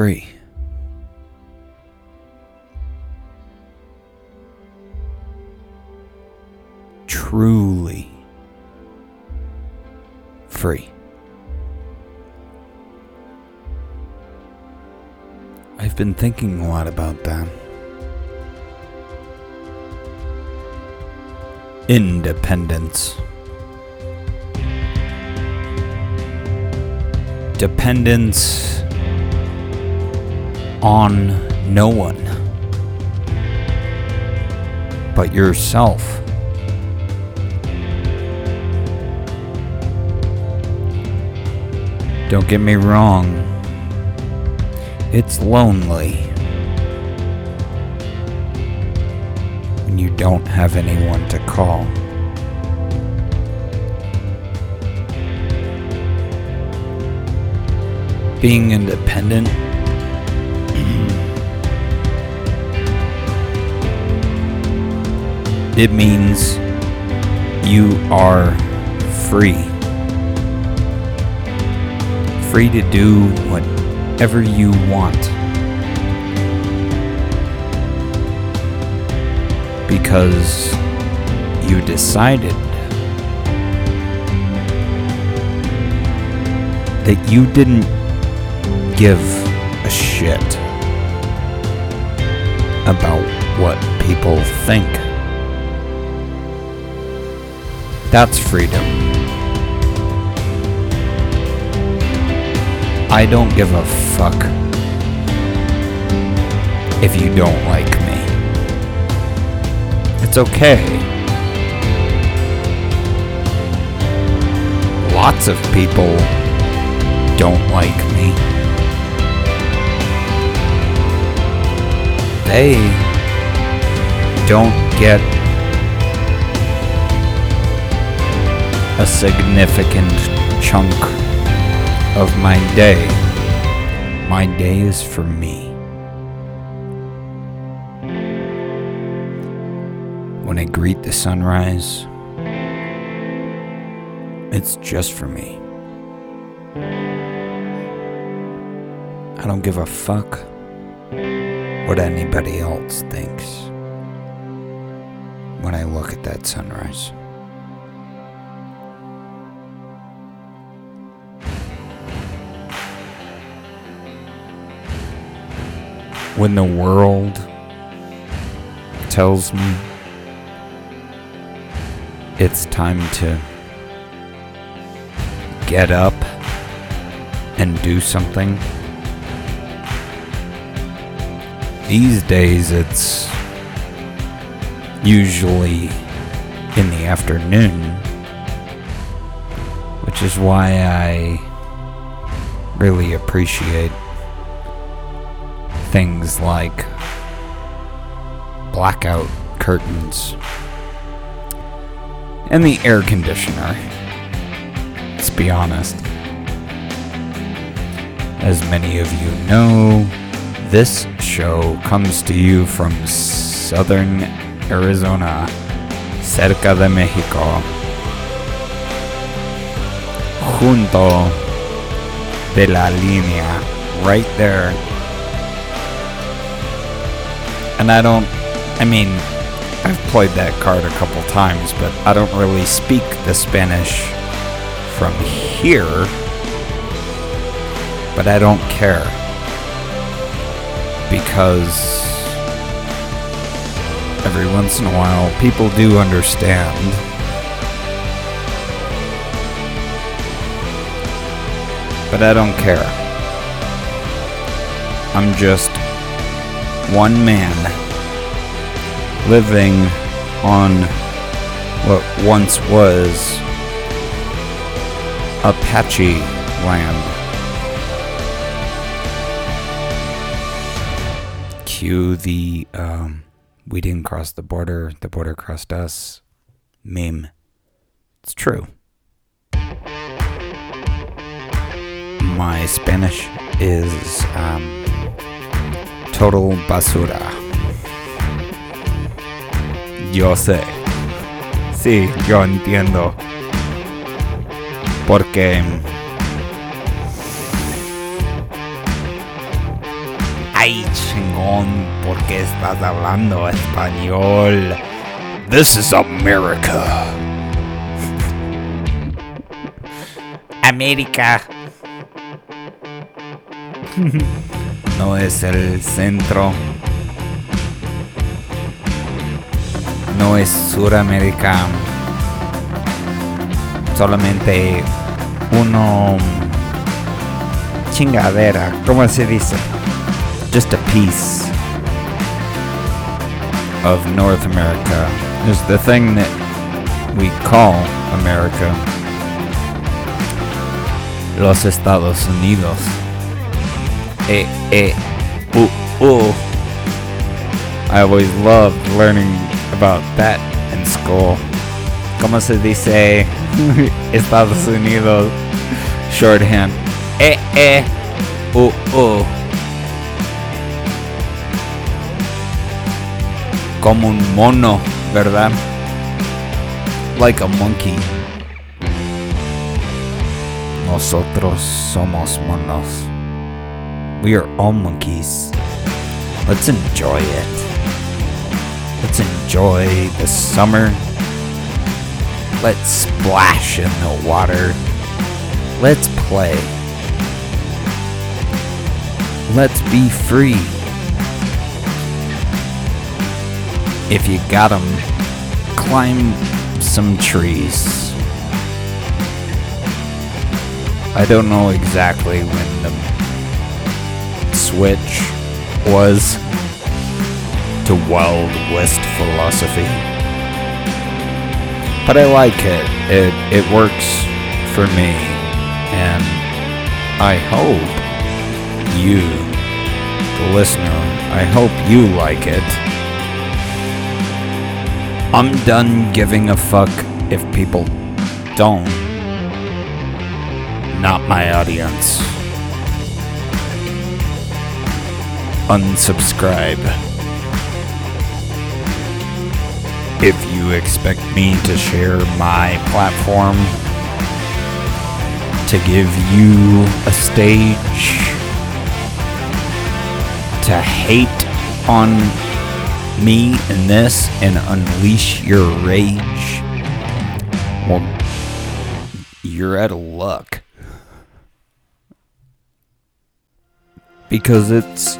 free? Truly free. I've been thinking a lot about that. Independence. Dependence on no one but yourself. Don't get me wrong, it's lonely when you don't have anyone to call. Being independent it means you are free. Free to do whatever you want. Because you decided that you didn't give a shit about what people think. That's freedom. I don't give a fuck if you don't like me. It's okay. Lots of people don't like me. They don't get a significant chunk of my day. My day is for me. When I greet the sunrise, it's just for me. I don't give a fuck what anybody else thinks when I look at that sunrise. When the world tells me it's time to get up and do something. These days it's usually in the afternoon, which is why I really appreciate things like blackout curtains and the air conditioner. Let's be honest. As many of you know, this show comes to you from southern Arizona, cerca de Mexico, junto de la línea, right there. And I don't, I mean, I've played that card a couple times, but I don't really speak the Spanish from here. But I don't care. Because every once in a while people do understand. But I don't care. I'm just one man living on what once was Apache land. Cue the um, we didn't cross the border, the border crossed us meme. It's true. My Spanish is um, basura. Yo sé. sí, yo entiendo. Porque... Ay, chingón, ¿por qué estás hablando español? This is America. América. no es el centro. No es Suramérica. Solamente uno chingadera, ¿cómo se dice? Just a piece of North America. There's the thing that we call America. Los Estados Unidos. Eh, eh, uh, uh. I always loved learning about that in school. ¿Cómo se dice Estados Unidos? Shorthand. Eh, eh, uh, uh. Como un mono, ¿verdad? Like a monkey. Nosotros somos monos. We are all monkeys. Let's enjoy it. Let's enjoy the summer. Let's splash in the water. Let's play. Let's be free. If you got 'em, climb some trees. I don't know exactly when the switch was to Wild West philosophy. But I like it. It it works for me. And I hope you, the listener, I hope you like it. I'm done giving a fuck if people don't. Not my audience. Unsubscribe. If you expect me to share my platform to give you a stage to hate on me and this and unleash your rage, well, you're out of luck. Because it's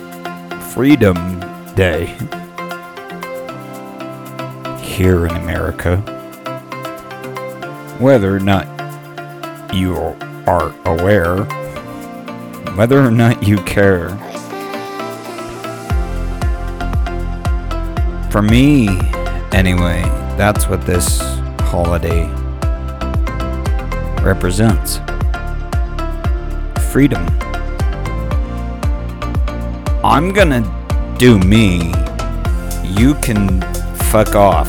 Freedom Day here in America. Whether or not you are aware, whether or not you care. For me, anyway, that's what this holiday represents freedom. I'm gonna do me. You can fuck off.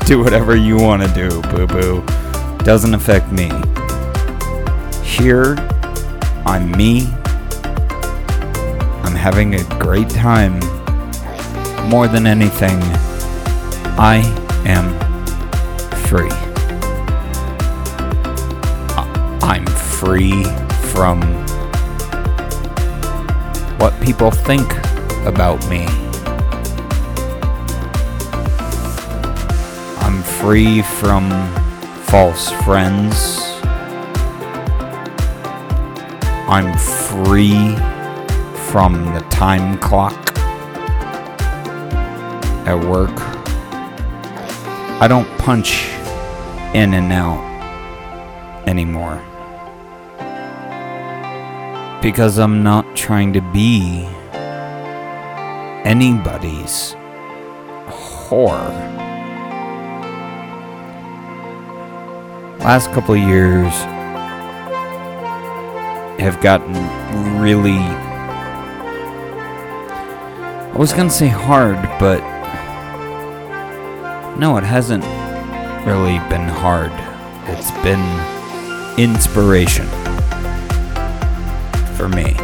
Do whatever you want to do, boo boo. Doesn't affect me. Here, I'm me. I'm having a great time. More than anything, I am free. I'm free from what people think about me. I'm free from false friends. I'm free from the time clock at work. I don't punch in and out anymore. Because I'm not trying to be anybody's whore. Last couple years have gotten really. I was gonna say hard, but. No, it hasn't really been hard. It's been inspiration for me.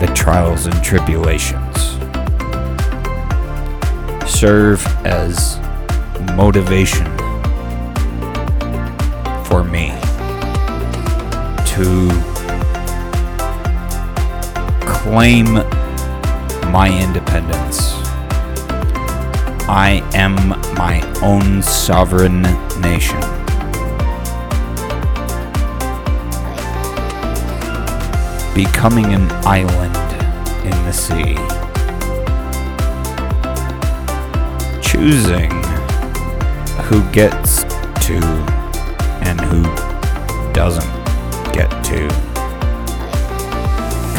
The trials and tribulations serve as motivation for me to claim my independence. I am my own sovereign nation. Becoming an island in the sea. Choosing who gets to and who doesn't get to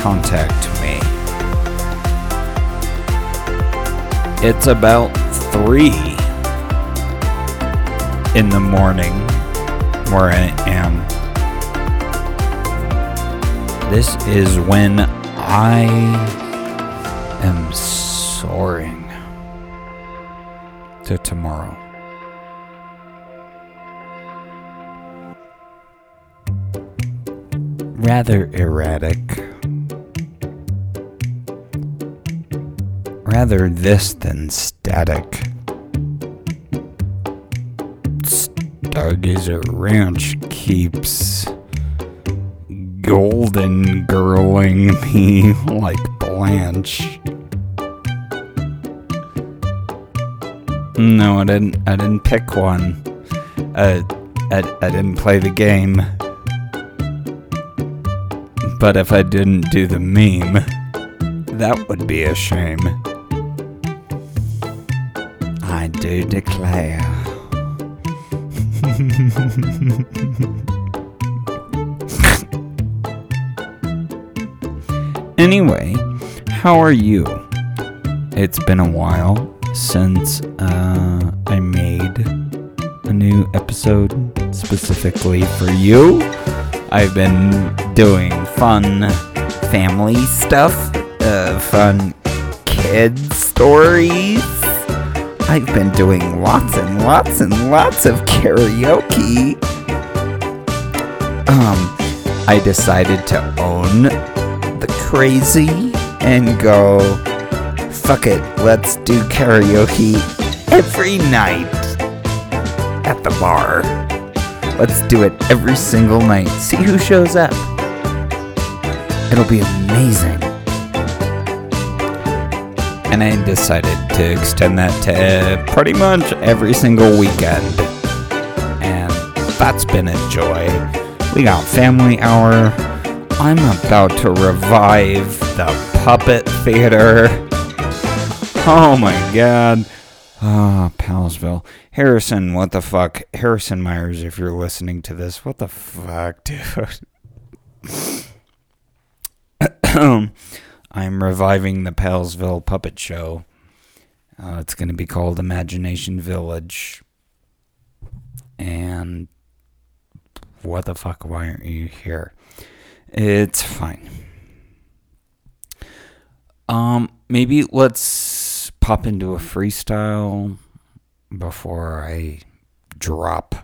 contact me. It's about three in the morning where I am. This is when I am soaring to tomorrow. Rather erratic. Rather this than static. Stargazer Ranch keeps golden girling me like Blanche. No, I didn't. I didn't pick one. Uh, I, I didn't play the game. But if I didn't do the meme, that would be a shame. I do declare. anyway, how are you? It's been a while since uh, I made a new episode specifically for you. I've been doing fun family stuff, uh, fun kid stories. I've been doing lots and lots and lots of karaoke. Um, I decided to own the crazy and go, fuck it, let's do karaoke every night at the bar. Let's do it every single night. See who shows up. It'll be amazing. And I decided to extend that to pretty much every single weekend. And that's been a joy. We got family hour. I'm about to revive the puppet theater. Oh my god. Ah, oh, Palsville. Harrison, what the fuck? Harrison Myers, if you're listening to this, what the fuck, dude? I'm reviving the Palsville Puppet Show. Uh, it's going to be called Imagination Village. And what the fuck? Why aren't you here? It's fine. Um, maybe let's pop into a freestyle before I drop.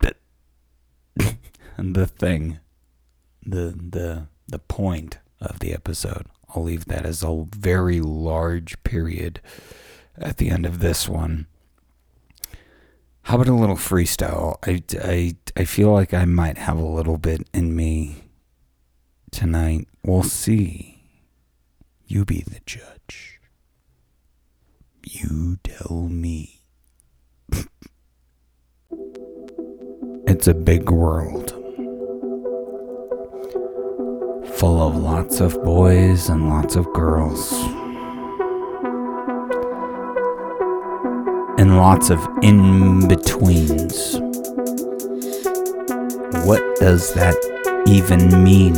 The, thing, the the the point of the episode. I'll leave that as a very large period at the end of this one. How about a little freestyle? I, I, I feel like I might have a little bit in me tonight. We'll see. You be the judge. You tell me. it's a big world. Full of lots of boys and lots of girls. And lots of in betweens. What does that even mean?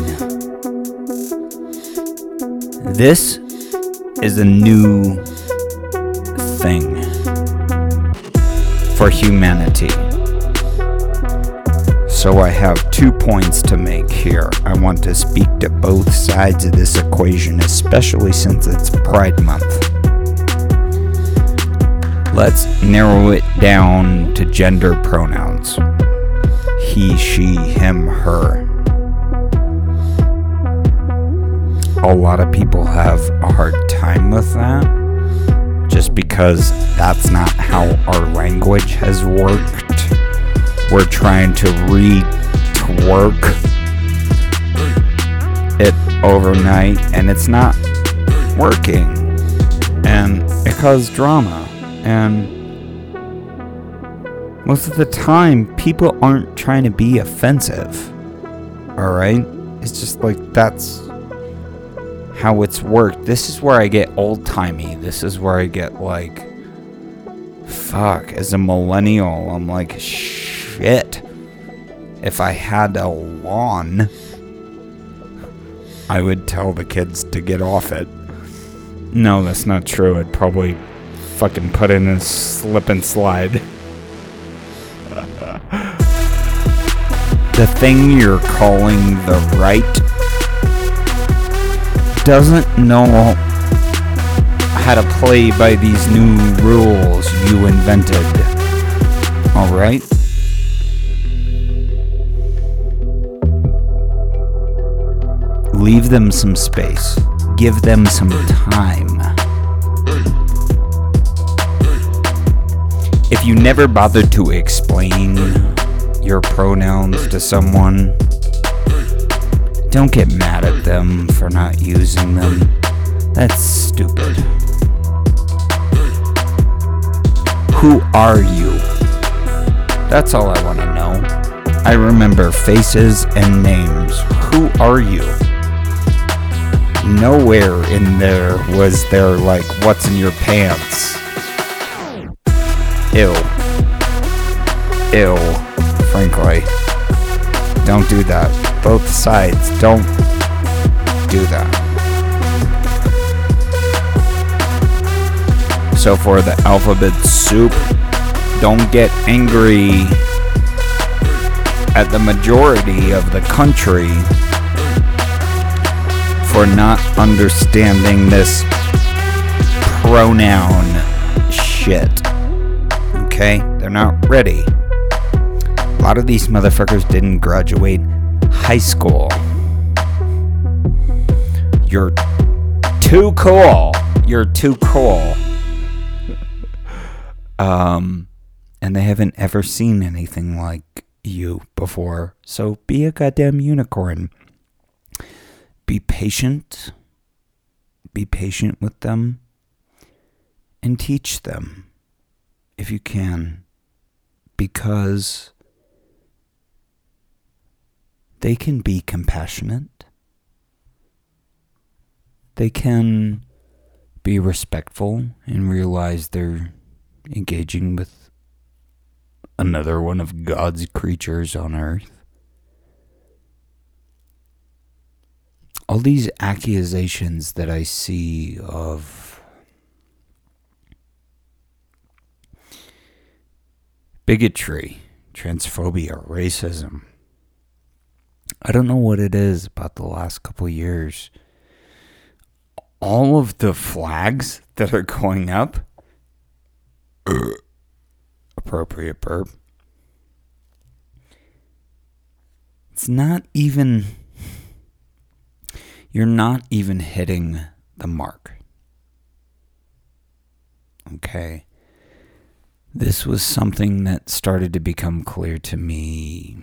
This is a new thing for humanity. So I have two points to make here. I want to speak to both sides of this equation, especially since it's Pride Month. Let's narrow it down to gender pronouns he, she, him, her. a lot of people have a hard time with that just because that's not how our language has worked. We're trying to retwork it overnight and it's not working. And it causes drama. And most of the time, people aren't trying to be offensive. Alright? It's just like that's how it's worked. This is where I get old timey. This is where I get like, fuck, as a millennial, I'm like, shit. If I had a lawn, I would tell the kids to get off it. No, that's not true. I'd probably fucking put in a slip and slide. the thing you're calling the right doesn't know how to play by these new rules you invented. Alright? Leave them some space. Give them some time. If you never bothered to explain your pronouns to someone, don't get mad at them for not using them. That's stupid. Who are you? That's all I want to know. I remember faces and names. Who are you? Nowhere in there was there like, what's in your pants? Ew. Ew, frankly. Don't do that. Both sides. Don't do that. So for the alphabet soup, don't get angry at the majority of the country for not understanding this pronoun shit. Okay? They're not ready. A lot of these motherfuckers didn't graduate high school. You're too cool. You're too cool. um, and they haven't ever seen anything like you before. So be a goddamn unicorn. Be patient. Be patient with them. And teach them if you can. Because they can be compassionate. They can be respectful and realize they're engaging with another one of God's creatures on earth. All these accusations that I see of bigotry, transphobia, racism, I don't know what it is about the last couple years. All of the flags that are going up, appropriate burp. It's not even, you're not even hitting the mark. Okay. This was something that started to become clear to me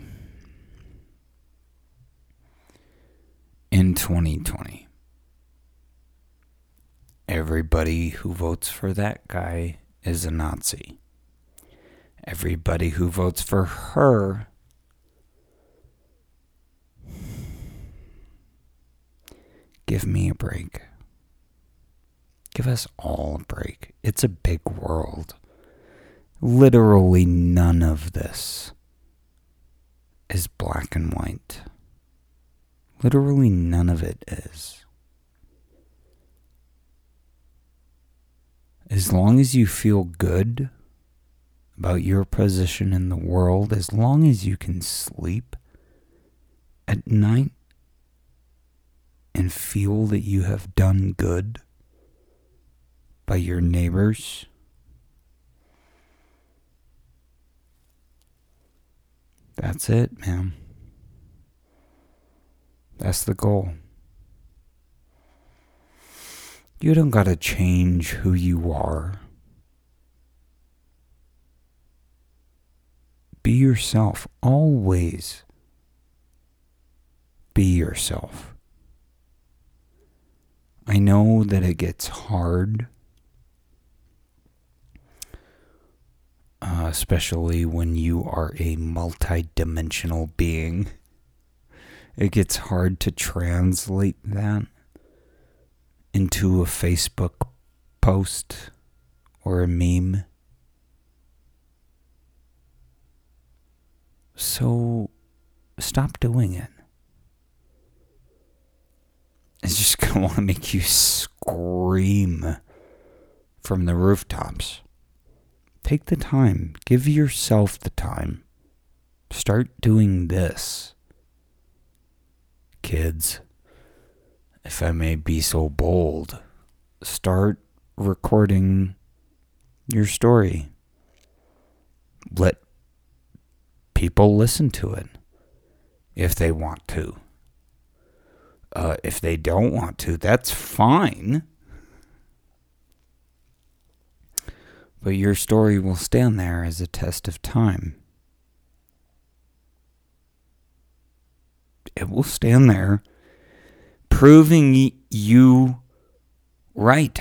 in 2020. Everybody who votes for that guy is a Nazi. Everybody who votes for her Give me a break. Give us all a break. It's a big world. Literally none of this is black and white. Literally none of it is. As long as you feel good about your position in the world, as long as you can sleep at night and feel that you have done good by your neighbors, that's it, man. That's the goal. You don't gotta change who you are. Be yourself. Always be yourself. I know that it gets hard, uh, especially when you are a multidimensional being. It gets hard to translate that into a Facebook post or a meme. So stop doing it. It's just going to want to make you scream from the rooftops. Take the time. Give yourself the time. Start doing this. Kids, if I may be so bold, start recording your story. Let people listen to it if they want to. Uh, if they don't want to, that's fine. But your story will stand there as a test of time. It will stand there proving you right.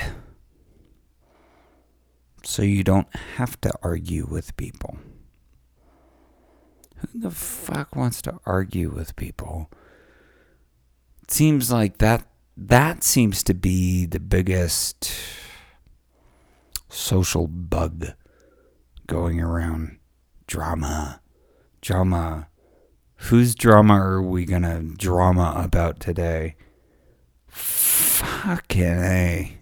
So you don't have to argue with people. Who the fuck wants to argue with people? It seems like that that seems to be the biggest social bug going around. Drama. Drama. Whose drama are we gonna drama about today? Fucking A.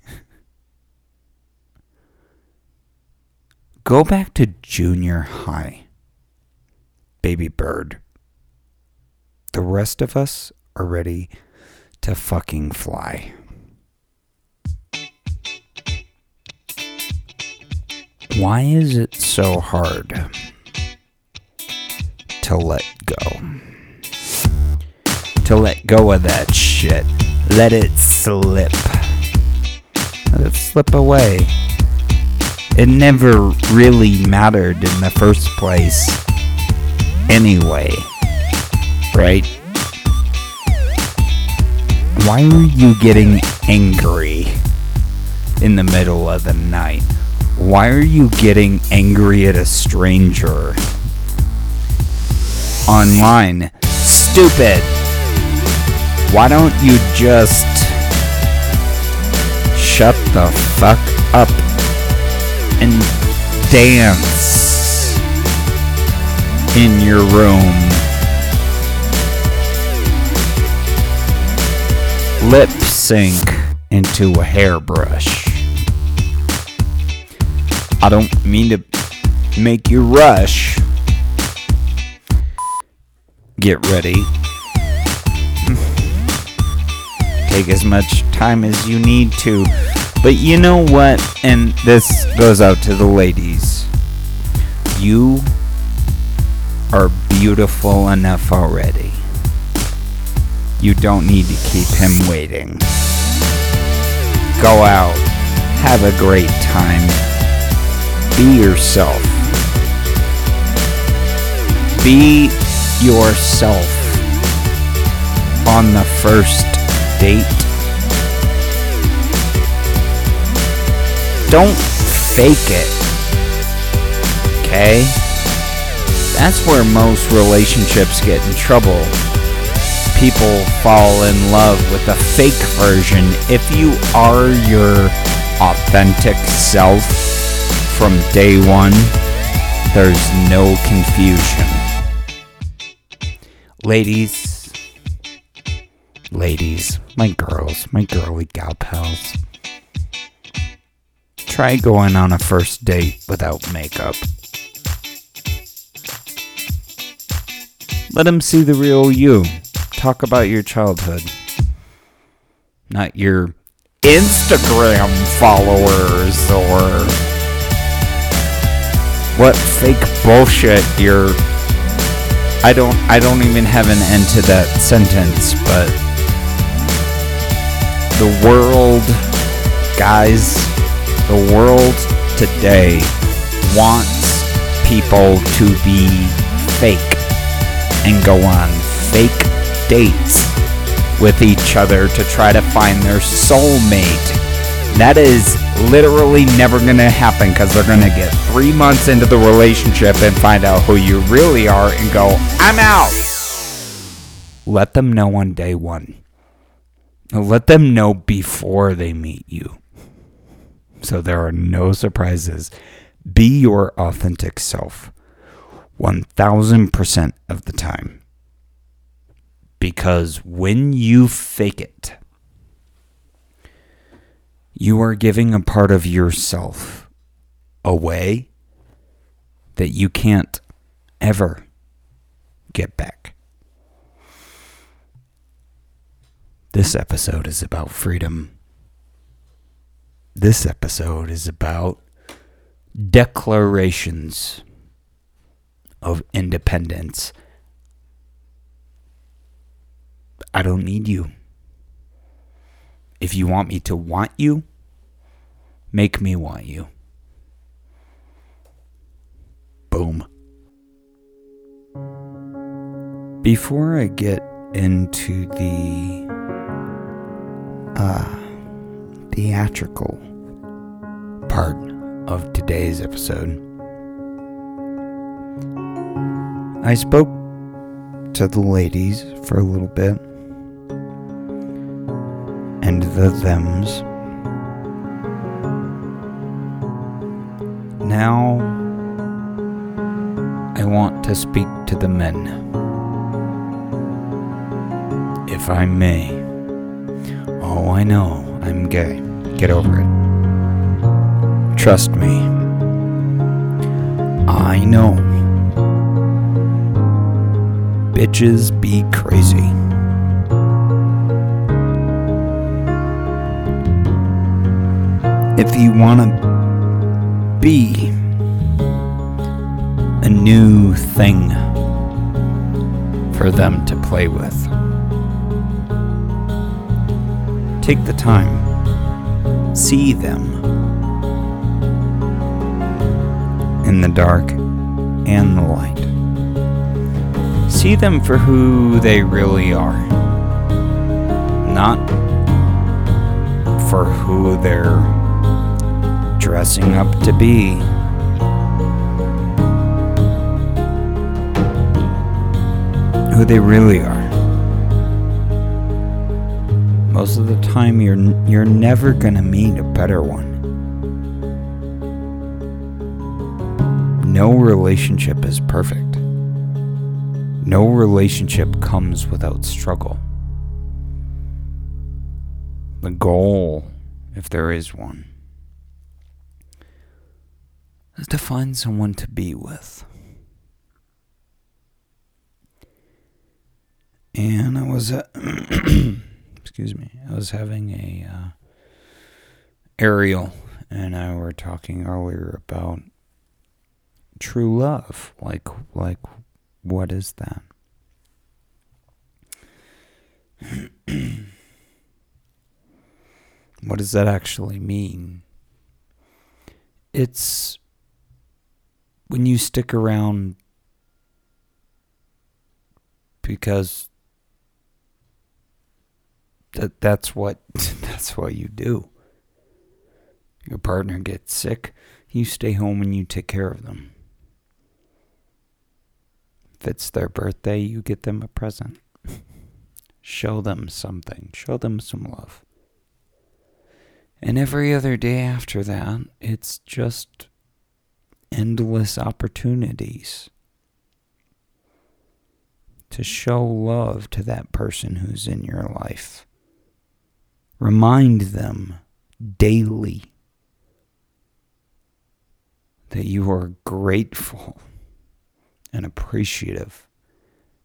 Go back to junior high baby bird. The rest of us are ready to fucking fly. Why is it so hard to let go? To let go of that shit. Let it slip. Let it slip away. It never really mattered in the first place anyway, right? Why are you getting angry in the middle of the night? Why are you getting angry at a stranger online? Stupid! Why don't you just shut the fuck up and dance? in your room. Lip sync into a hairbrush. I don't mean to make you rush. Get ready. Take as much time as you need to. But you know what? And this goes out to the ladies. You are beautiful enough already. You don't need to keep him waiting. Go out, have a great time, be yourself. Be yourself on the first date. Don't fake it. Okay? That's where most relationships get in trouble. People fall in love with a fake version. If you are your authentic self from day one, there's no confusion. Ladies, ladies, my girls, my girly gal pals, try going on a first date without makeup. Let them see the real you. Talk about your childhood, not your Instagram followers or what fake bullshit you're I don't I don't even have an end to that sentence, but the world Guys, the world today wants people to be fake and go on fake dates with each other to try to find their soulmate. That is literally never going to happen because they're going to get three months into the relationship and find out who you really are and go, I'm out. Let them know on day one. Let them know before they meet you. So there are no surprises. Be your authentic self 1000% of the time. Because when you fake it, you are giving a part of yourself away that you can't ever get back. This episode is about freedom. This episode is about declarations of independence. I don't need you. If you want me to want you, make me want you. Boom. Before I get into the uh, theatrical part of today's episode, I spoke to the ladies for a little bit and the thems. Now I want to speak to the men. If I may. Oh, I know, I'm gay. Get over it. Trust me. I know. Bitches be crazy. If you want to be a new thing for them to play with, take the time, see them in the dark and the light. See them for who they really are, not for who they're dressing up to be. Who they really are. Most of the time, you're, you're never gonna meet a better one. No relationship is perfect. No relationship comes without struggle. The goal, if there is one, is to find someone to be with. And I was, uh, excuse me, I was having a uh, Ariel and I were talking earlier about true love. Like, like, what is that? what does that actually mean? It's when you stick around because that that's what that's what you do. Your partner gets sick, you stay home and you take care of them. If it's their birthday, you get them a present. Show them something. Show them some love. And every other day after that, it's just endless opportunities to show love to that person who's in your life. Remind them daily that you are grateful and appreciative,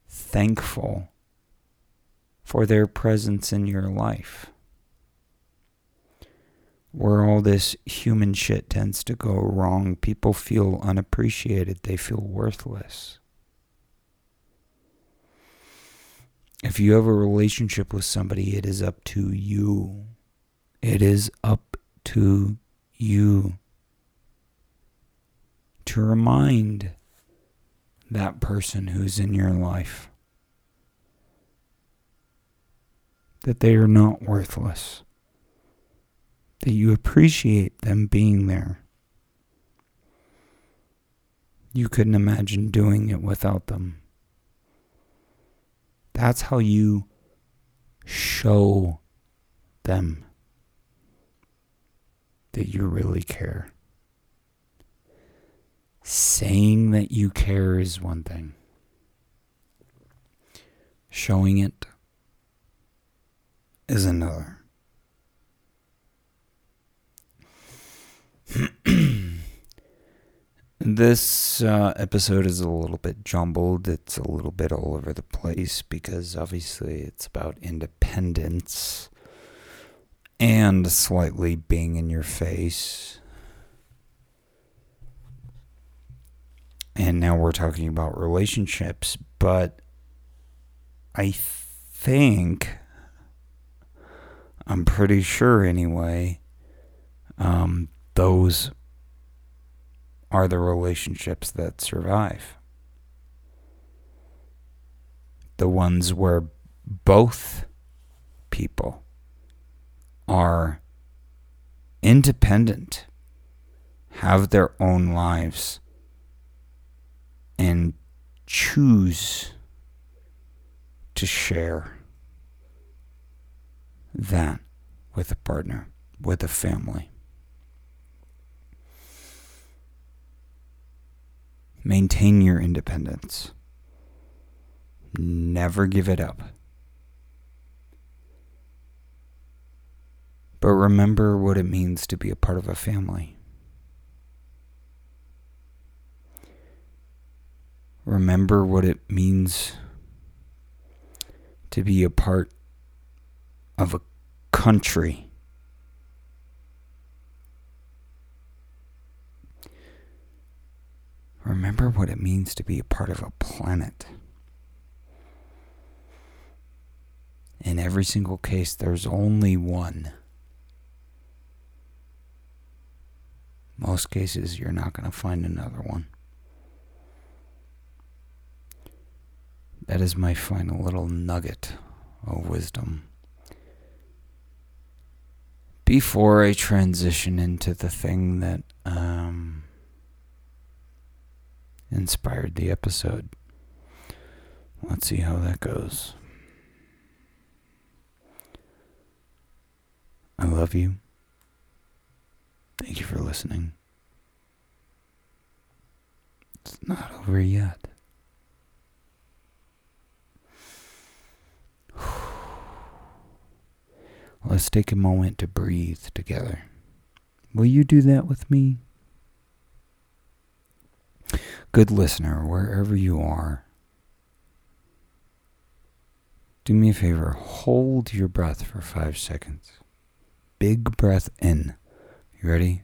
thankful for their presence in your life where all this human shit tends to go wrong, people feel unappreciated, they feel worthless. If you have a relationship with somebody, it is up to you. It is up to you to remind that person who's in your life that they are not worthless, that you appreciate them being there. You couldn't imagine doing it without them. That's how you show them that you really care. Saying that you care is one thing, showing it is another. this uh, episode is a little bit jumbled. It's a little bit all over the place because obviously it's about independence and slightly being in your face. And now we're talking about relationships, but I think, I'm pretty sure anyway, um, those are the relationships that survive. The ones where both people are independent, have their own lives, and choose to share that with a partner, with a family. Maintain your independence. Never give it up. But remember what it means to be a part of a family. Remember what it means to be a part of a country. Remember what it means to be a part of a planet. In every single case, there's only one. Most cases, you're not going to find another one. That is my final little nugget of wisdom. Before I transition into the thing that um, inspired the episode, let's see how that goes. I love you. Thank you for listening. It's not over yet. Let's take a moment to breathe together. Will you do that with me? Good listener, wherever you are, do me a favor, hold your breath for five seconds. Big breath in. You ready?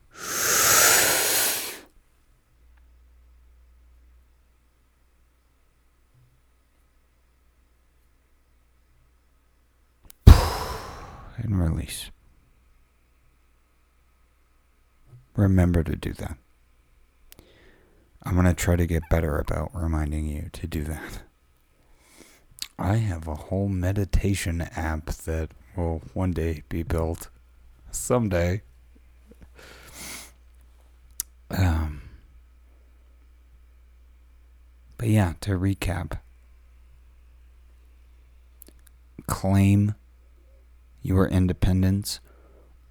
And release. Remember to do that. I'm going to try to get better about reminding you to do that. I have a whole meditation app that will one day be built. Someday. Um, but yeah, to recap claim your independence,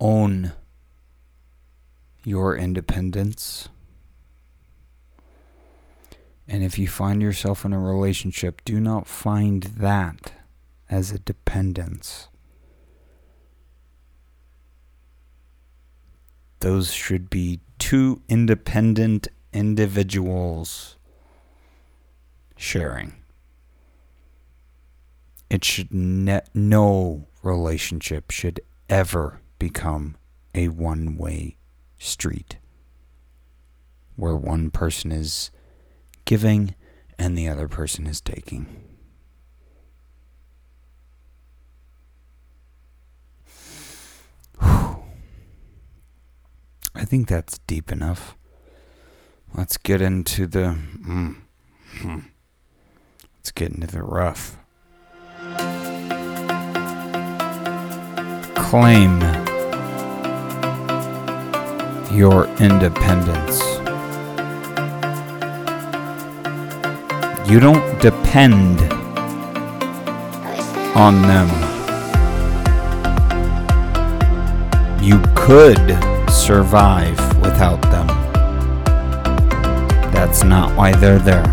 own your independence. And if you find yourself in a relationship, do not find that as a dependence. Those should be two independent individuals sharing. It should ne- no relationship should ever become a one-way street where one person is giving and the other person is taking. I think that's deep enough. Let's get into the. Mm, hmm. Let's get into the rough. Claim your independence. You don't depend on them. You could survive without them. That's not why they're there.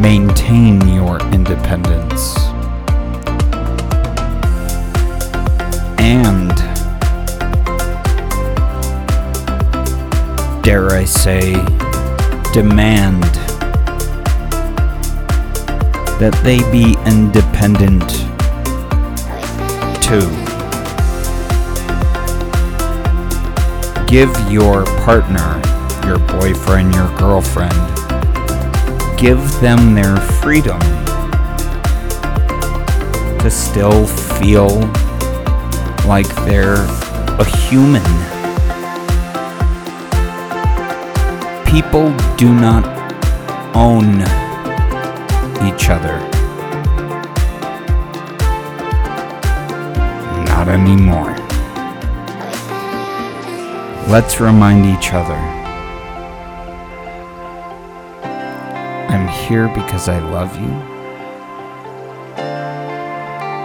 Maintain your independence. And, dare I say, demand that they be independent too. Give your partner, your boyfriend, your girlfriend, give them their freedom to still feel like they're a human. People do not own each other. Not anymore. Let's remind each other. I'm here because I love you.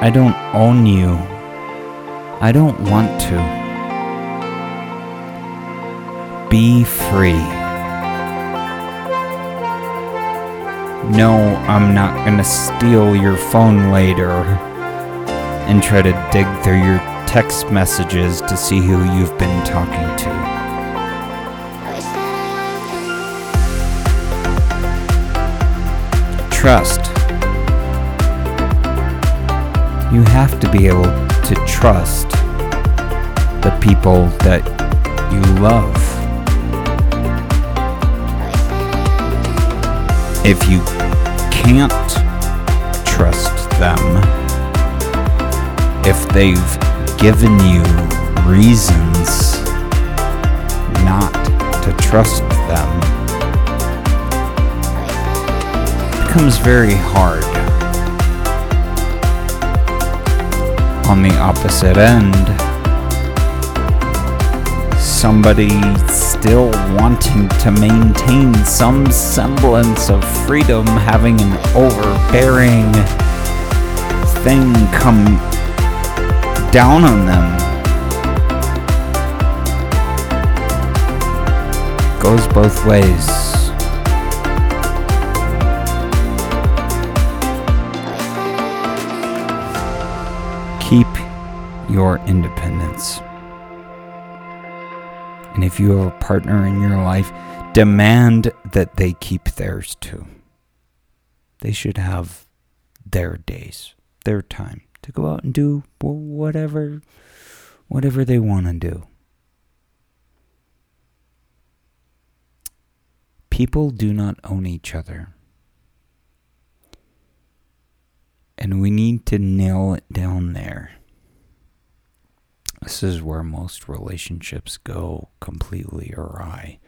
I don't own you. I don't want to. Be free. No, I'm not gonna steal your phone later and try to dig through your text messages to see who you've been talking to. Trust. You have to be able to trust the people that you love. If you can't trust them, if they've given you reasons not to trust them, it becomes very hard. On the opposite end, somebody still wanting to maintain some semblance of freedom, having an overbearing thing come down on them. Goes both ways. Keep your independence. And if you have a partner in your life, demand that they keep theirs too. They should have their days, their time to go out and do whatever whatever they want to do. People do not own each other. And we need to nail it down there. This is where most relationships go completely awry.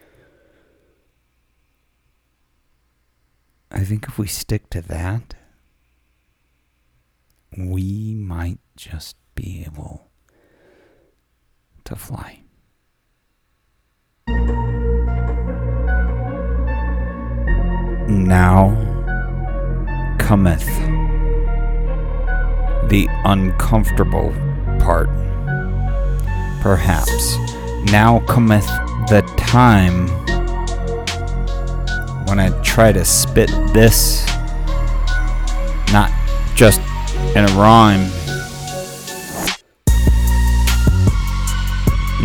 I think if we stick to that, we might just be able to fly. Now cometh the uncomfortable part. Perhaps now cometh the time when I try to spit this, not just in a rhyme.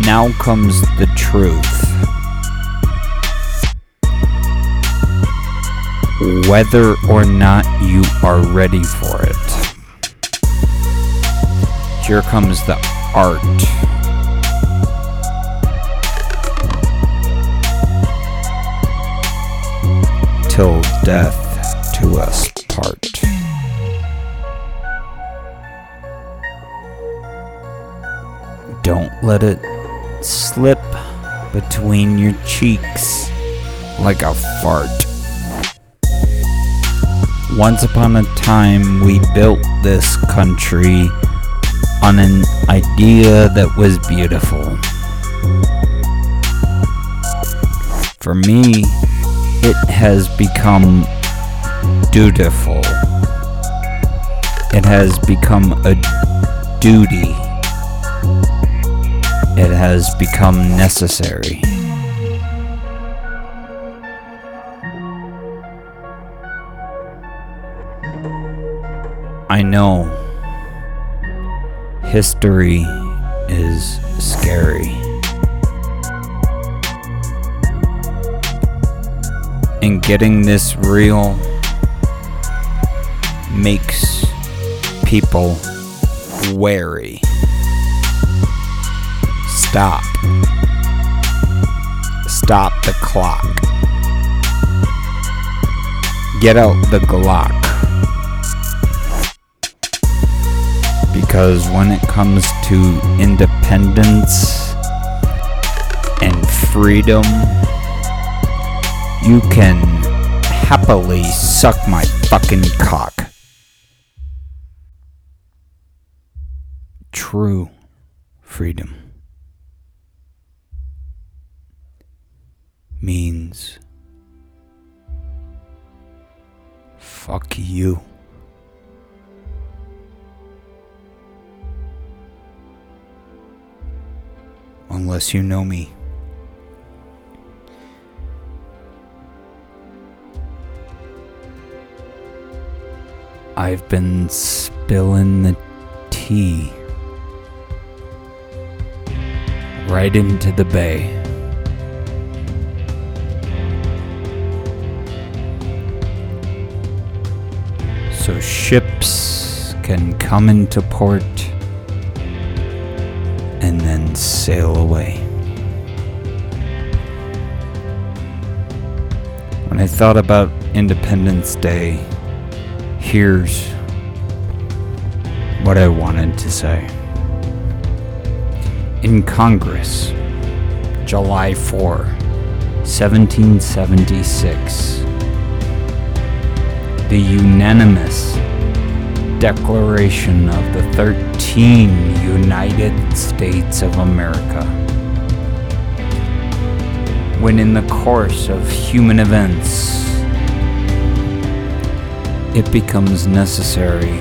Now comes the truth. Whether or not you are ready for it. Here comes the art. Till death to us part. Don't let it slip between your cheeks like a fart. Once upon a time, we built this country on an idea that was beautiful. For me, it has become dutiful. It has become a duty. It has become necessary. I know history is scary. And getting this real makes people wary. Stop. Stop the clock. Get out the Glock. Because when it comes to independence and freedom, you can happily suck my fucking cock. True freedom means fuck you. Unless you know me. I've been spilling the tea right into the bay. So ships can come into port and then sail away. When I thought about Independence Day, here's what I wanted to say. In Congress, July 4, 1776, the unanimous Declaration of the 13 United States of America. When in the course of human events, it becomes necessary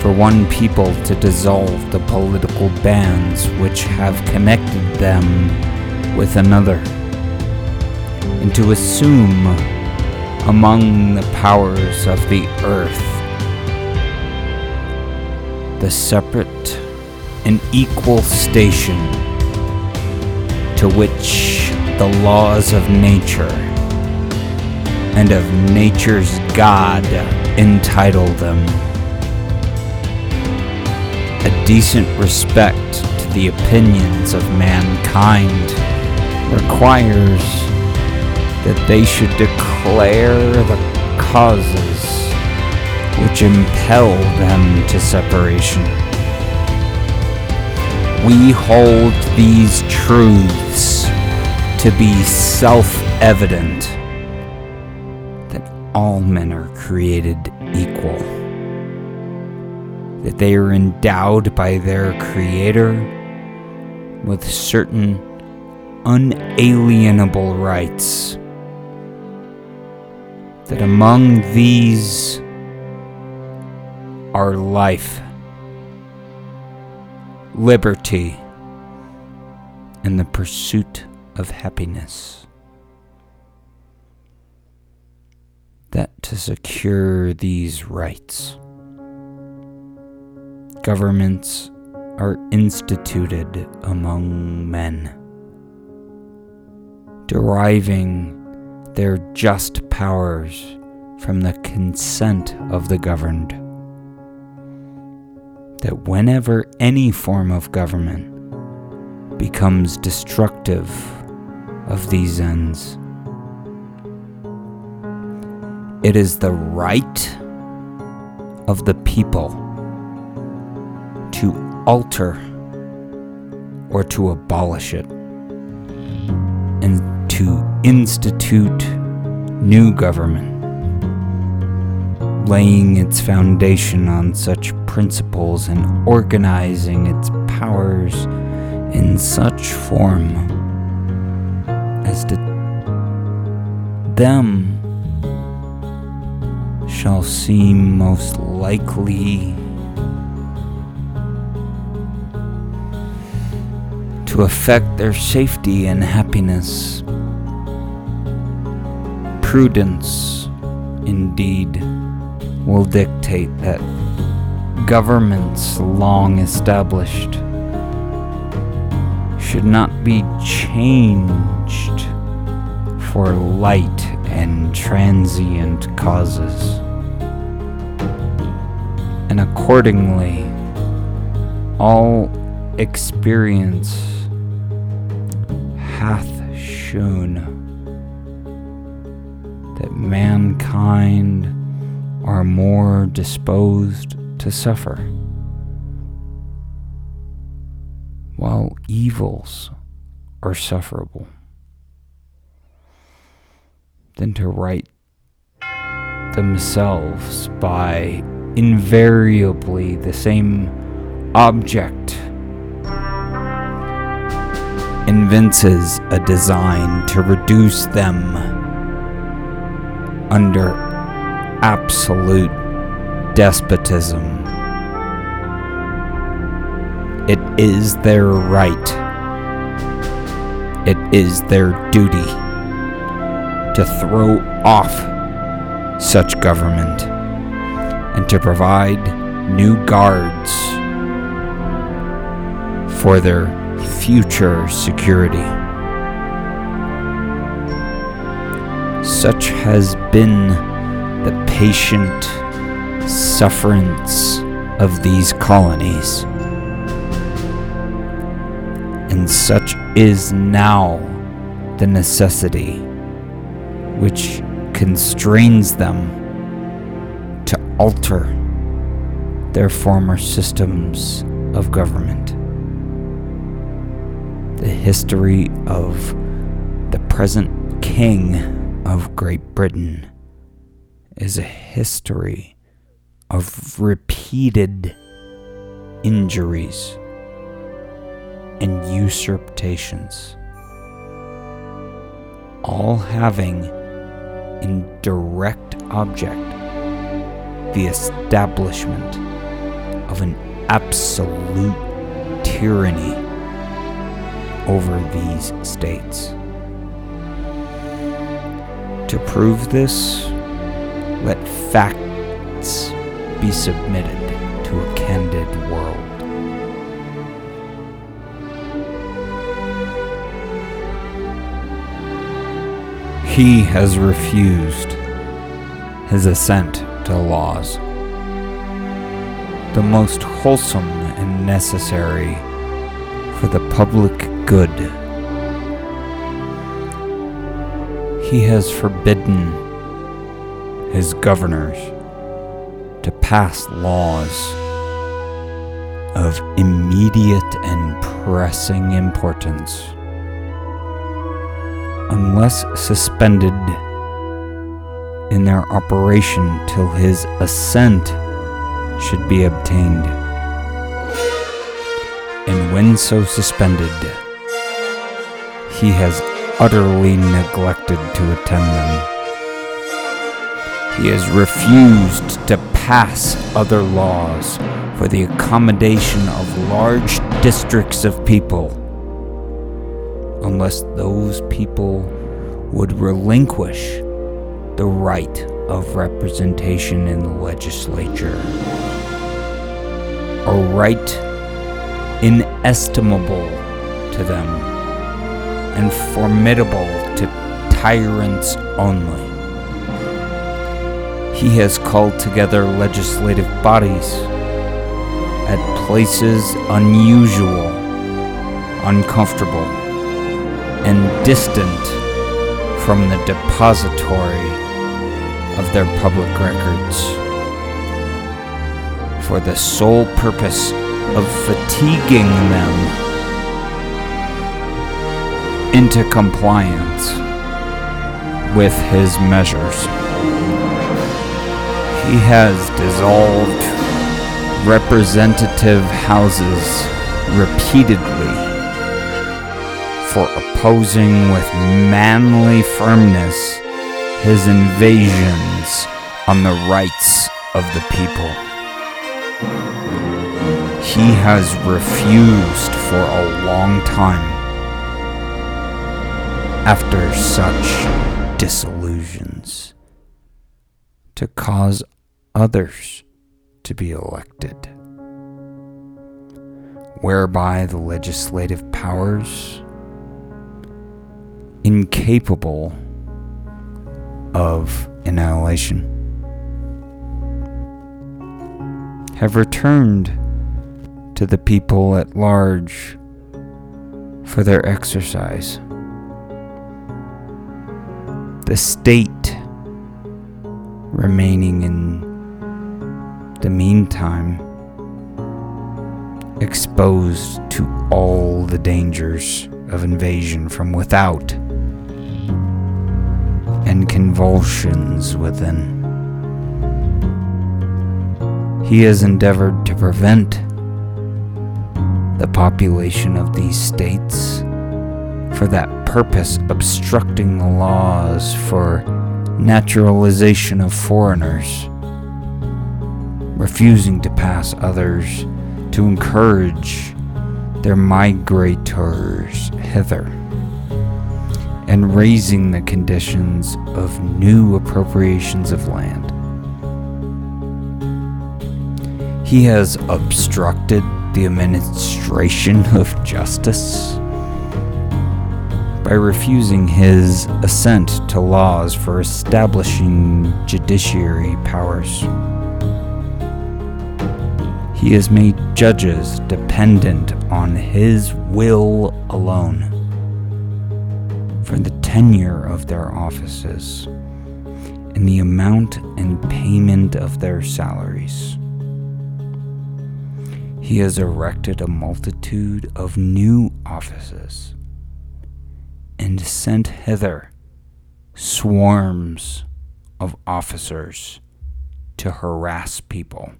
for one people to dissolve the political bands which have connected them with another, and to assume among the powers of the earth the separate and equal station to which the laws of nature and of nature's God entitle them. A decent respect to the opinions of mankind requires that they should declare the causes which impel them to separation. We hold these truths to be self evident all men are created equal, that they are endowed by their Creator with certain unalienable rights, that among these are life, liberty, and the pursuit of happiness. That to secure these rights, governments are instituted among men, deriving their just powers from the consent of the governed. That whenever any form of government becomes destructive of these ends, it is the right of the people to alter or to abolish it. and to institute new government, laying its foundation on such principles and organizing its powers in such form as to them shall seem most likely to affect their safety and happiness. Prudence, indeed, will dictate that governments long established should not be changed for light and transient causes. And accordingly, all experience hath shown that mankind are more disposed to suffer, while evils are sufferable than to right themselves by invariably the same object evinces a design to reduce them under absolute despotism. It is their right. It is their duty to throw off such government and to provide new guards for their future security. Such has been the patient sufferance of these colonies, and such is now the necessity which constrains them alter their former systems of government. The history of the present King of Great Britain is a history of repeated injuries and usurpations, all having in direct object the establishment of an absolute tyranny over these states. To prove this, let facts be submitted to a candid world. He has refused his assent to laws, the most wholesome and necessary for the public good. He has forbidden his governors to pass laws of immediate and pressing importance unless suspended in their operation till his assent should be obtained. And when so suspended, he has utterly neglected to attend them. He has refused to pass other laws for the accommodation of large districts of people unless those people would relinquish the right of representation in the legislature. A right inestimable to them and formidable to tyrants only. He has called together legislative bodies at places unusual, uncomfortable, and distant from the depository of their public records for the sole purpose of fatiguing them into compliance with his measures. He has dissolved representative houses repeatedly for opposing with manly firmness his invasions on the rights of the people. He has refused for a long time after such disillusions to cause others to be elected, whereby the legislative powers, incapable of annihilation, have returned to the people at large for their exercise. The state remaining in the meantime exposed to all the dangers of invasion from without and convulsions within. He has endeavored to prevent the population of these states for that purpose obstructing the laws for naturalization of foreigners refusing to pass others to encourage their migrators hither, and raising the conditions of new appropriations of land. He has obstructed the administration of justice by refusing his assent to laws for establishing judiciary powers. He has made judges dependent on his will alone for the tenure of their offices and the amount and payment of their salaries. He has erected a multitude of new offices and sent hither swarms of officers to harass people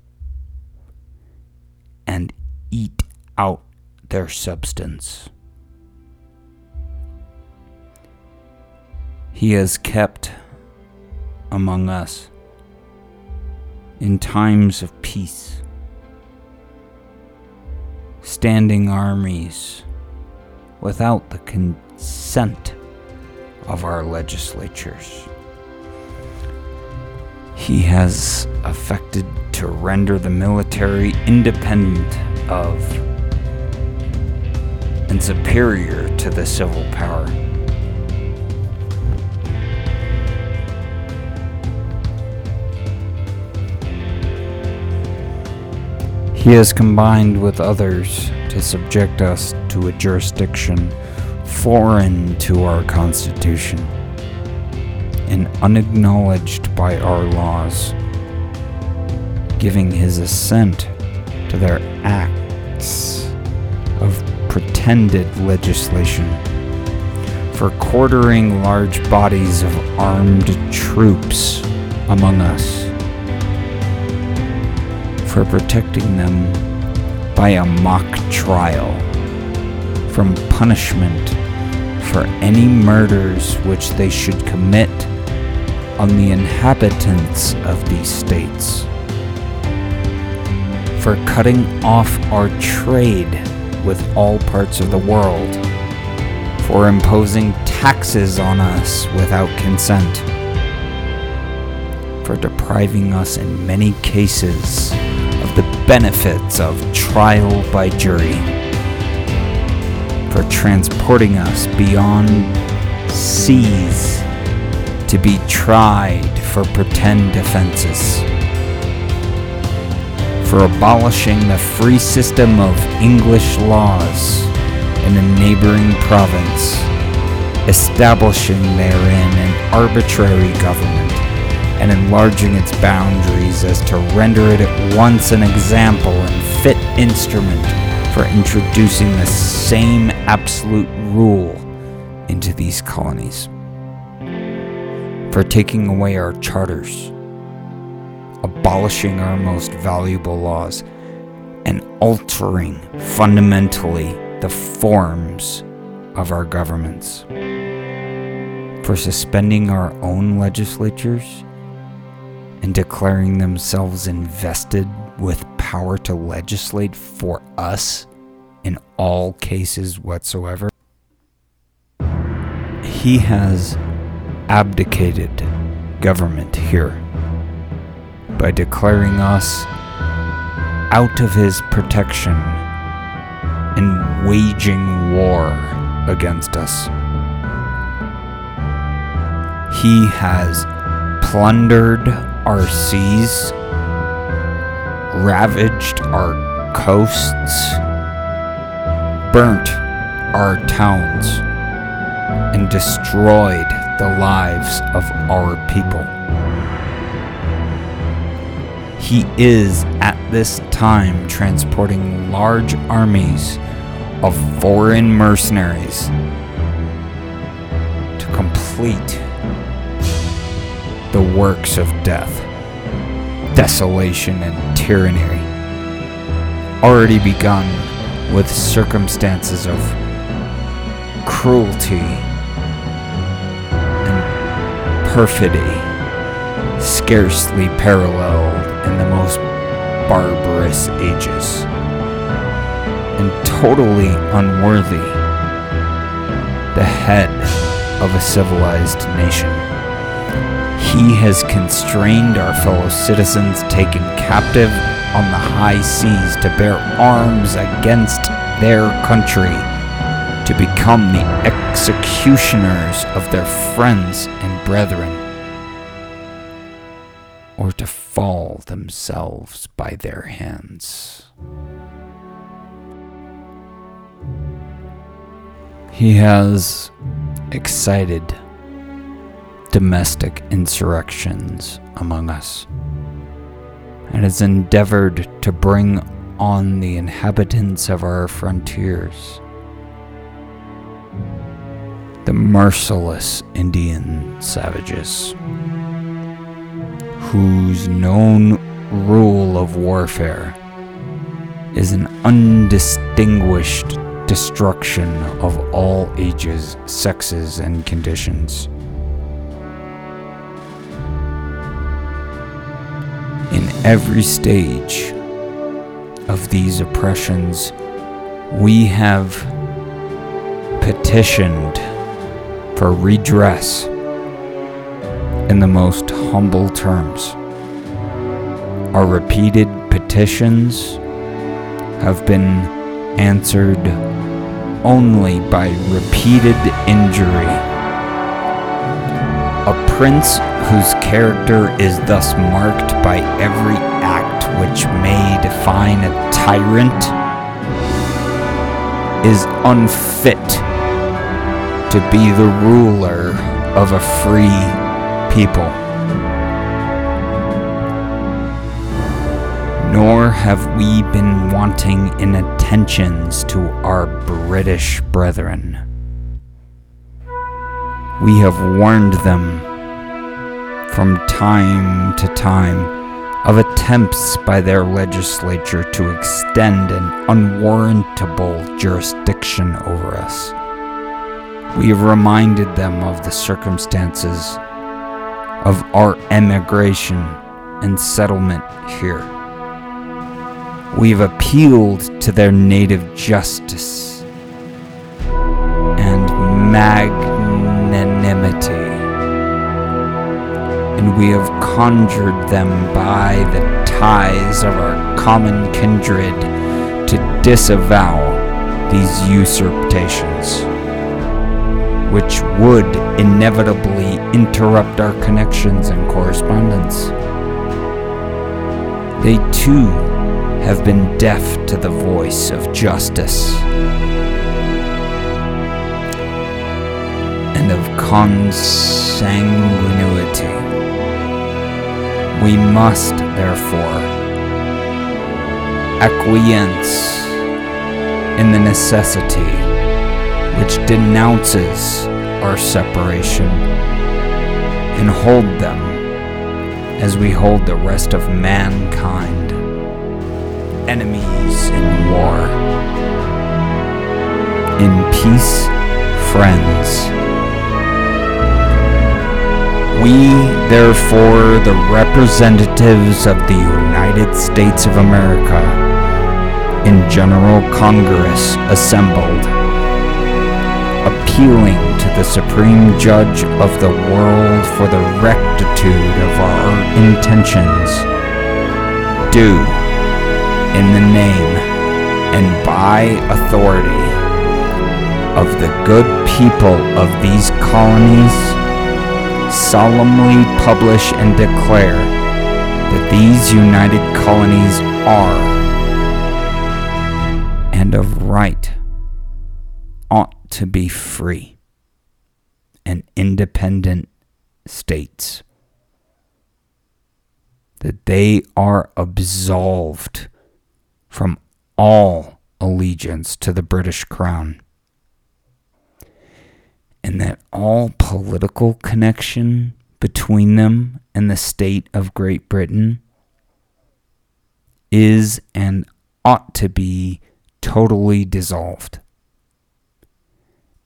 and eat out their substance. He has kept among us in times of peace, standing armies without the consent of our legislatures. He has affected to render the military independent of and superior to the civil power. He has combined with others to subject us to a jurisdiction foreign to our Constitution and unacknowledged by our laws giving his assent to their acts of pretended legislation, for quartering large bodies of armed troops among us, for protecting them by a mock trial from punishment for any murders which they should commit on the inhabitants of these states. For cutting off our trade with all parts of the world, for imposing taxes on us without consent, for depriving us in many cases the benefits of trial by jury, for transporting us beyond seas to be tried for pretend offenses for abolishing the free system of English laws in a neighboring province, establishing therein an arbitrary government, and enlarging its boundaries as to render it at once an example and fit instrument for introducing the same absolute rule into these colonies, for taking away our charters, abolishing our most valuable laws, and altering fundamentally the forms of our governments, for suspending our own legislatures and declaring themselves invested with power to legislate for us in all cases whatsoever. He has abdicated government here by declaring us out of his protection and waging war against us. He has plundered our seas, ravaged our coasts, burnt our towns, and destroyed the lives of our people. He is at this time transporting large armies of foreign mercenaries to complete the works of death, desolation, and tyranny, already begun with circumstances of cruelty and perfidy scarcely paralleled in the most barbarous ages, and totally unworthy the head of a civilized nation. He has constrained our fellow citizens taken captive on the high seas to bear arms against their country, to become the executioners of their friends and brethren, or to fall themselves by their hands. He has excited domestic insurrections among us and has endeavored to bring on the inhabitants of our frontiers. The merciless Indian savages, whose known rule of warfare is an undistinguished destruction of all ages, sexes, and conditions. Every stage of these oppressions, we have petitioned for redress in the most humble terms. Our repeated petitions have been answered only by repeated injury. A prince whose character is thus marked by every act which may define a tyrant is unfit to be the ruler of a free people. Nor have we been wanting in attentions to our British brethren. We have warned them from time to time of attempts by their legislature to extend an unwarrantable jurisdiction over us. We have reminded them of the circumstances of our emigration and settlement here. We have appealed to their native justice and and we have conjured them by the ties of our common kindred to disavow these usurpations, which would inevitably interrupt our connections and correspondence. They too have been deaf to the voice of justice consanguinity. We must, therefore, acquiesce in the necessity which denounces our separation and hold them as we hold the rest of mankind, enemies in war. In peace, friends. We, therefore, the representatives of the United States of America, in General Congress assembled, appealing to the Supreme Judge of the world for the rectitude of our intentions, do, in the name and by authority of the good people of these colonies, solemnly publish and declare that these united colonies are and of right ought to be free and independent states. That they are absolved from all allegiance to the British Crown and that all political connection between them and the state of Great Britain is and ought to be totally dissolved.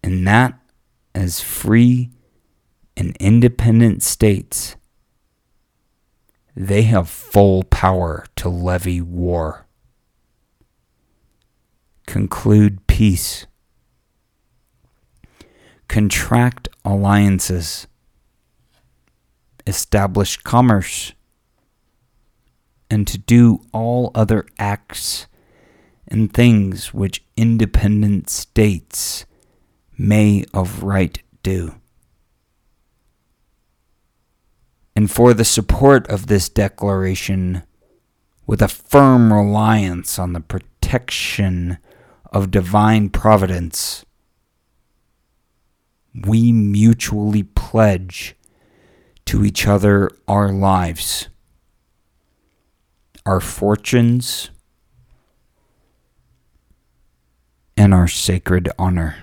And that, as free and independent states, they have full power to levy war, conclude peace contract alliances, establish commerce, and to do all other acts and things which independent states may of right do. And for the support of this declaration, with a firm reliance on the protection of divine providence, we mutually pledge to each other our lives, our fortunes, and our sacred honor.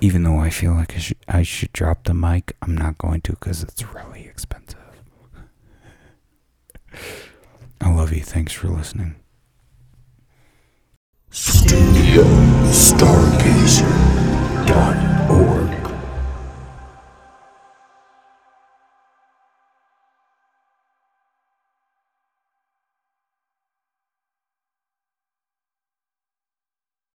Even though I feel like I should, I should drop the mic, I'm not going to because it's really expensive. I love you. Thanks for listening. StudioStargazer.org